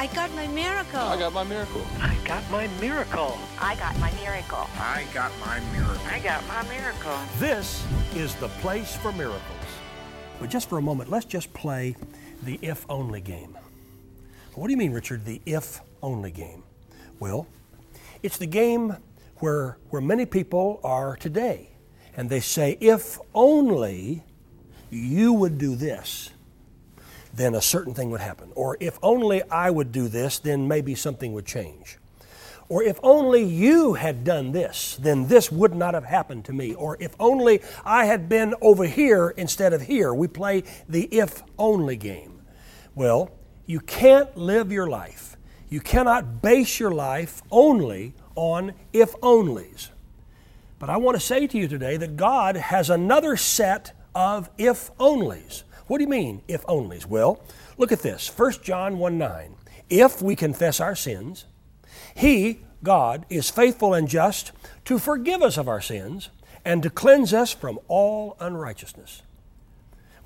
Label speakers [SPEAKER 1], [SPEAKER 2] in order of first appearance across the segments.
[SPEAKER 1] I got my miracle.
[SPEAKER 2] I got my miracle.
[SPEAKER 3] I got my miracle.
[SPEAKER 4] I got my miracle.
[SPEAKER 5] I got my miracle.
[SPEAKER 4] I got my miracle.
[SPEAKER 6] This is the place for miracles. But just for a moment, let's just play the if only game. What do you mean, Richard, the if only game? Well, it's the game where, where many people are today. And they say, if only you would do this, then a certain thing would happen. Or if only I would do this, then maybe something would change. Or if only you had done this, then this would not have happened to me. Or if only I had been over here instead of here. We play the if only game. Well, you can't live your life, you cannot base your life only on if onlys. But I want to say to you today that God has another set of if onlys. What do you mean, if onlys? Well, look at this 1 John 1 9. If we confess our sins, He, God, is faithful and just to forgive us of our sins and to cleanse us from all unrighteousness.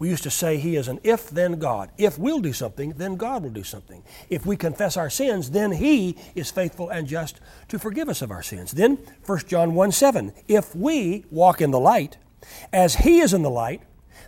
[SPEAKER 6] We used to say He is an if then God. If we'll do something, then God will do something. If we confess our sins, then He is faithful and just to forgive us of our sins. Then 1 John 1 7. If we walk in the light, as He is in the light,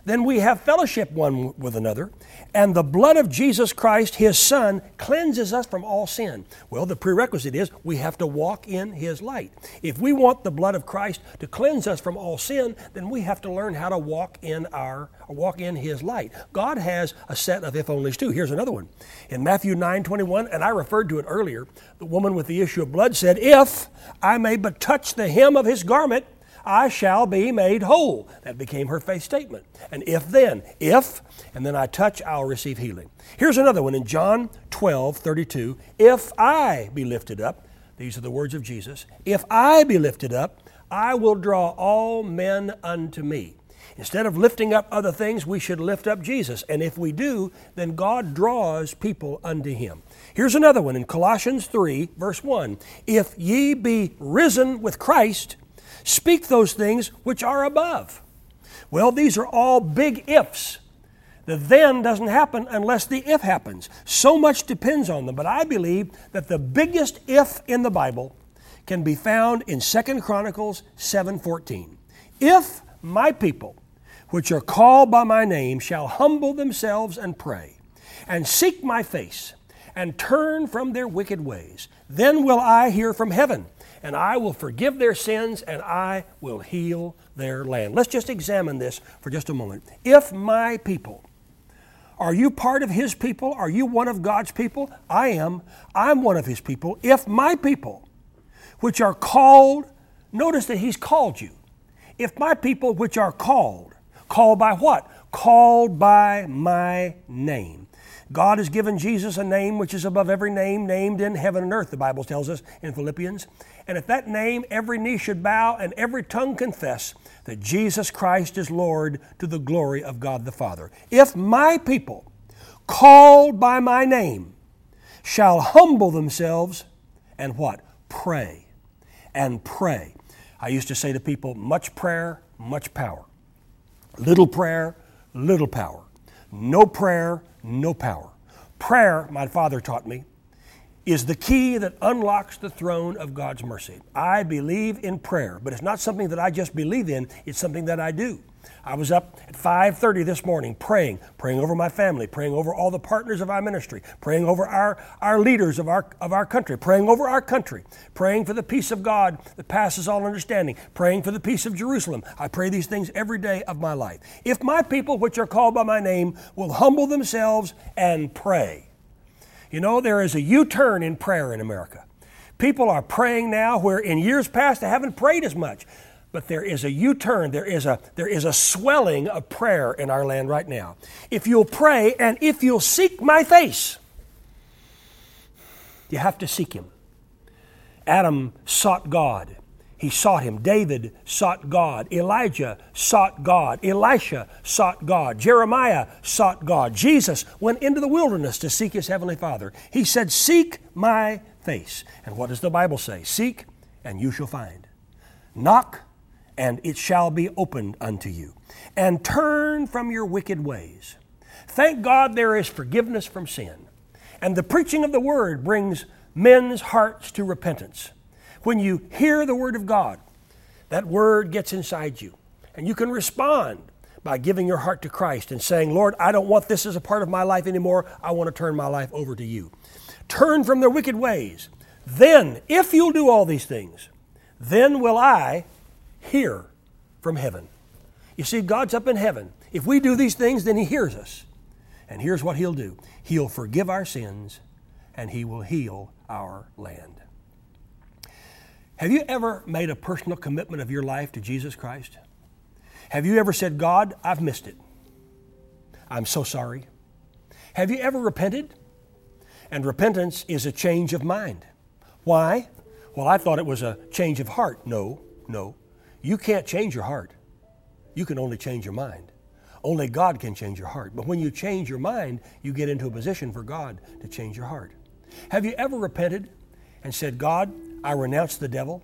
[SPEAKER 6] then we have fellowship one with another, and the blood of Jesus Christ, His Son, cleanses us from all sin. Well, the prerequisite is we have to walk in His light. If we want the blood of Christ to cleanse us from all sin, then we have to learn how to walk in our walk in His light. God has a set of if onlys too. Here's another one. In Matthew 9 21, and I referred to it earlier, the woman with the issue of blood said, If I may but touch the hem of His garment, I shall be made whole. That became her faith statement. And if then, if, and then I touch, I'll receive healing. Here's another one in John 12, 32. If I be lifted up, these are the words of Jesus, if I be lifted up, I will draw all men unto me. Instead of lifting up other things, we should lift up Jesus. And if we do, then God draws people unto him. Here's another one in Colossians 3, verse 1. If ye be risen with Christ, Speak those things which are above. Well, these are all big ifs. The then doesn't happen unless the if happens. So much depends on them, but I believe that the biggest if in the Bible can be found in 2 Chronicles 7:14. If my people, which are called by my name, shall humble themselves and pray, and seek my face, and turn from their wicked ways, then will I hear from heaven and I will forgive their sins and I will heal their land. Let's just examine this for just a moment. If my people, are you part of His people? Are you one of God's people? I am. I'm one of His people. If my people, which are called, notice that He's called you. If my people, which are called, called by what? Called by my name. God has given Jesus a name which is above every name named in heaven and earth, the Bible tells us in Philippians. And at that name, every knee should bow and every tongue confess that Jesus Christ is Lord to the glory of God the Father. If my people, called by my name, shall humble themselves and what? Pray. And pray. I used to say to people, much prayer, much power. Little prayer, little power. No prayer, no power. Prayer, my father taught me, is the key that unlocks the throne of God's mercy. I believe in prayer, but it's not something that I just believe in, it's something that I do. I was up at 5:30 this morning praying, praying over my family, praying over all the partners of our ministry, praying over our, our leaders of our of our country, praying over our country, praying for the peace of God that passes all understanding, praying for the peace of Jerusalem. I pray these things every day of my life. If my people which are called by my name will humble themselves and pray, you know, there is a U turn in prayer in America. People are praying now where in years past they haven't prayed as much. But there is a U turn, there is a, there is a swelling of prayer in our land right now. If you'll pray and if you'll seek my face, you have to seek him. Adam sought God. He sought him. David sought God. Elijah sought God. Elisha sought God. Jeremiah sought God. Jesus went into the wilderness to seek his heavenly Father. He said, Seek my face. And what does the Bible say? Seek and you shall find. Knock and it shall be opened unto you. And turn from your wicked ways. Thank God there is forgiveness from sin. And the preaching of the word brings men's hearts to repentance. When you hear the word of God, that word gets inside you, and you can respond by giving your heart to Christ and saying, Lord, I don't want this as a part of my life anymore. I want to turn my life over to you. Turn from their wicked ways. Then, if you'll do all these things, then will I hear from heaven. You see, God's up in heaven. If we do these things, then He hears us. And here's what He'll do He'll forgive our sins and He will heal our land. Have you ever made a personal commitment of your life to Jesus Christ? Have you ever said, God, I've missed it? I'm so sorry. Have you ever repented? And repentance is a change of mind. Why? Well, I thought it was a change of heart. No, no. You can't change your heart. You can only change your mind. Only God can change your heart. But when you change your mind, you get into a position for God to change your heart. Have you ever repented and said, God, I renounce the devil?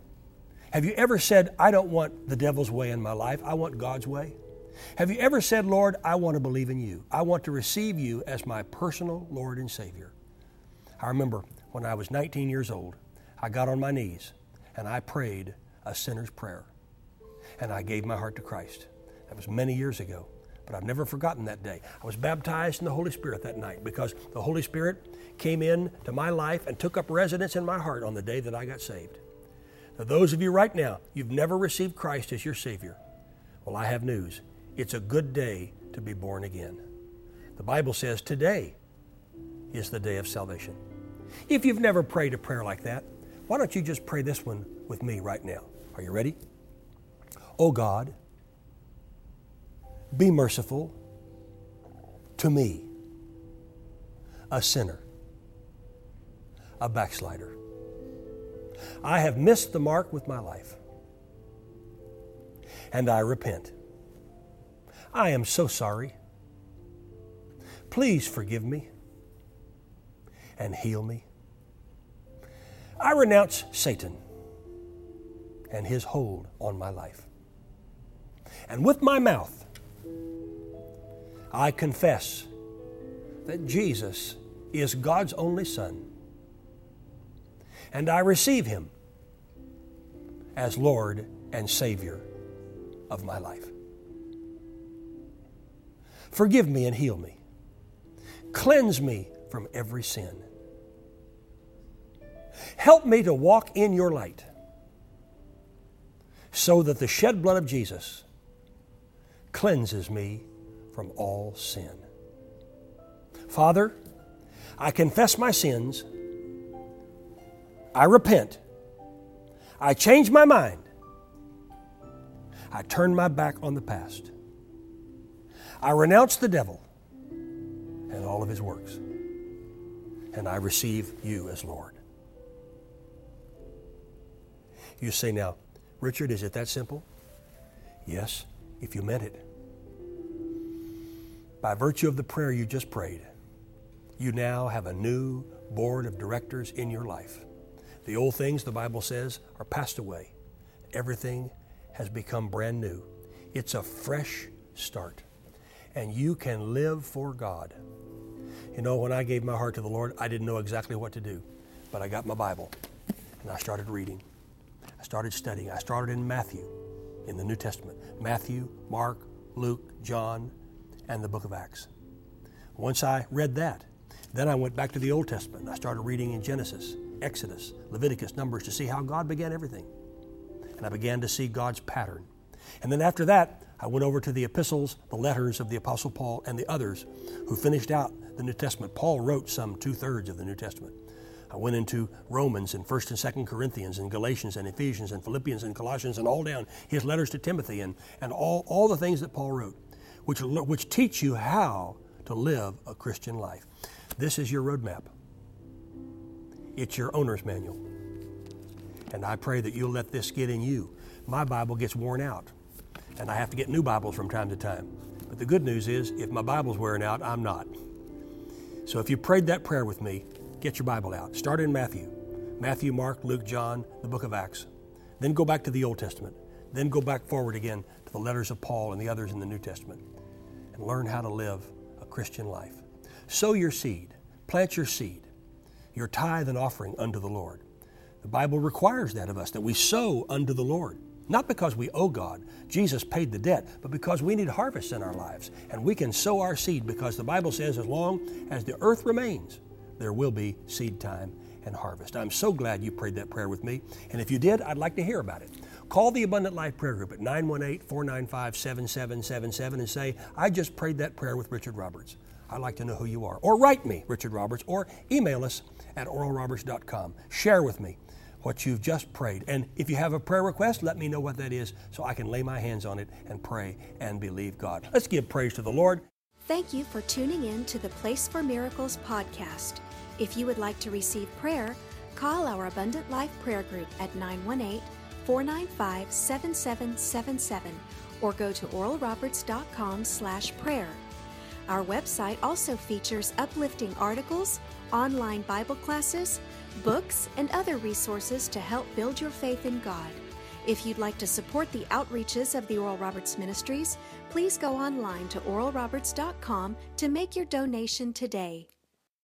[SPEAKER 6] Have you ever said, I don't want the devil's way in my life, I want God's way? Have you ever said, Lord, I want to believe in you. I want to receive you as my personal Lord and Savior? I remember when I was 19 years old, I got on my knees and I prayed a sinner's prayer. And I gave my heart to Christ. That was many years ago, but I've never forgotten that day. I was baptized in the Holy Spirit that night because the Holy Spirit came in to my life and took up residence in my heart on the day that I got saved. Now, those of you right now, you've never received Christ as your Savior. Well, I have news. It's a good day to be born again. The Bible says today is the day of salvation. If you've never prayed a prayer like that, why don't you just pray this one with me right now? Are you ready? Oh God, be merciful to me, a sinner, a backslider. I have missed the mark with my life, and I repent. I am so sorry. Please forgive me and heal me. I renounce Satan and his hold on my life. And with my mouth, I confess that Jesus is God's only Son. And I receive him as Lord and Savior of my life. Forgive me and heal me. Cleanse me from every sin. Help me to walk in your light so that the shed blood of Jesus cleanses me from all sin. Father, I confess my sins. I repent. I change my mind. I turn my back on the past. I renounce the devil and all of his works. And I receive you as Lord. You say now, Richard, is it that simple? Yes, if you meant it. By virtue of the prayer you just prayed, you now have a new board of directors in your life. The old things, the Bible says, are passed away. Everything has become brand new. It's a fresh start. And you can live for God. You know, when I gave my heart to the Lord, I didn't know exactly what to do. But I got my Bible and I started reading. I started studying. I started in Matthew in the New Testament Matthew, Mark, Luke, John, and the book of Acts. Once I read that, then I went back to the Old Testament. I started reading in Genesis, Exodus, Leviticus, Numbers to see how God began everything. And I began to see God's pattern. And then after that, I went over to the epistles, the letters of the Apostle Paul, and the others who finished out the New Testament. Paul wrote some two thirds of the New Testament. I went into Romans and 1st and 2nd Corinthians and Galatians and Ephesians and Philippians and Colossians and all down his letters to Timothy and, and all, all the things that Paul wrote which, which teach you how to live a Christian life. This is your roadmap. It's your owner's manual. And I pray that you'll let this get in you. My Bible gets worn out, and I have to get new Bibles from time to time. But the good news is, if my Bible's wearing out, I'm not. So if you prayed that prayer with me, get your Bible out. Start in Matthew Matthew, Mark, Luke, John, the book of Acts. Then go back to the Old Testament. Then go back forward again to the letters of Paul and the others in the New Testament and learn how to live a Christian life. Sow your seed, plant your seed, your tithe and offering unto the Lord. The Bible requires that of us, that we sow unto the Lord. Not because we owe God, Jesus paid the debt, but because we need harvests in our lives. And we can sow our seed because the Bible says, as long as the earth remains, there will be seed time and harvest. I'm so glad you prayed that prayer with me. And if you did, I'd like to hear about it. Call the Abundant Life Prayer Group at 918 495 7777 and say, I just prayed that prayer with Richard Roberts. I'd like to know who you are. Or write me, Richard Roberts, or email us at oralroberts.com. Share with me what you've just prayed. And if you have a prayer request, let me know what that is so I can lay my hands on it and pray and believe God. Let's give praise to the Lord.
[SPEAKER 1] Thank you for tuning in to the Place for Miracles podcast. If you would like to receive prayer, call our Abundant Life Prayer Group at 918 495 7777 or go to oralroberts.com slash prayer. Our website also features uplifting articles, online Bible classes, books, and other resources to help build your faith in God. If you'd like to support the outreaches of the Oral Roberts Ministries, please go online to oralroberts.com to make your donation today.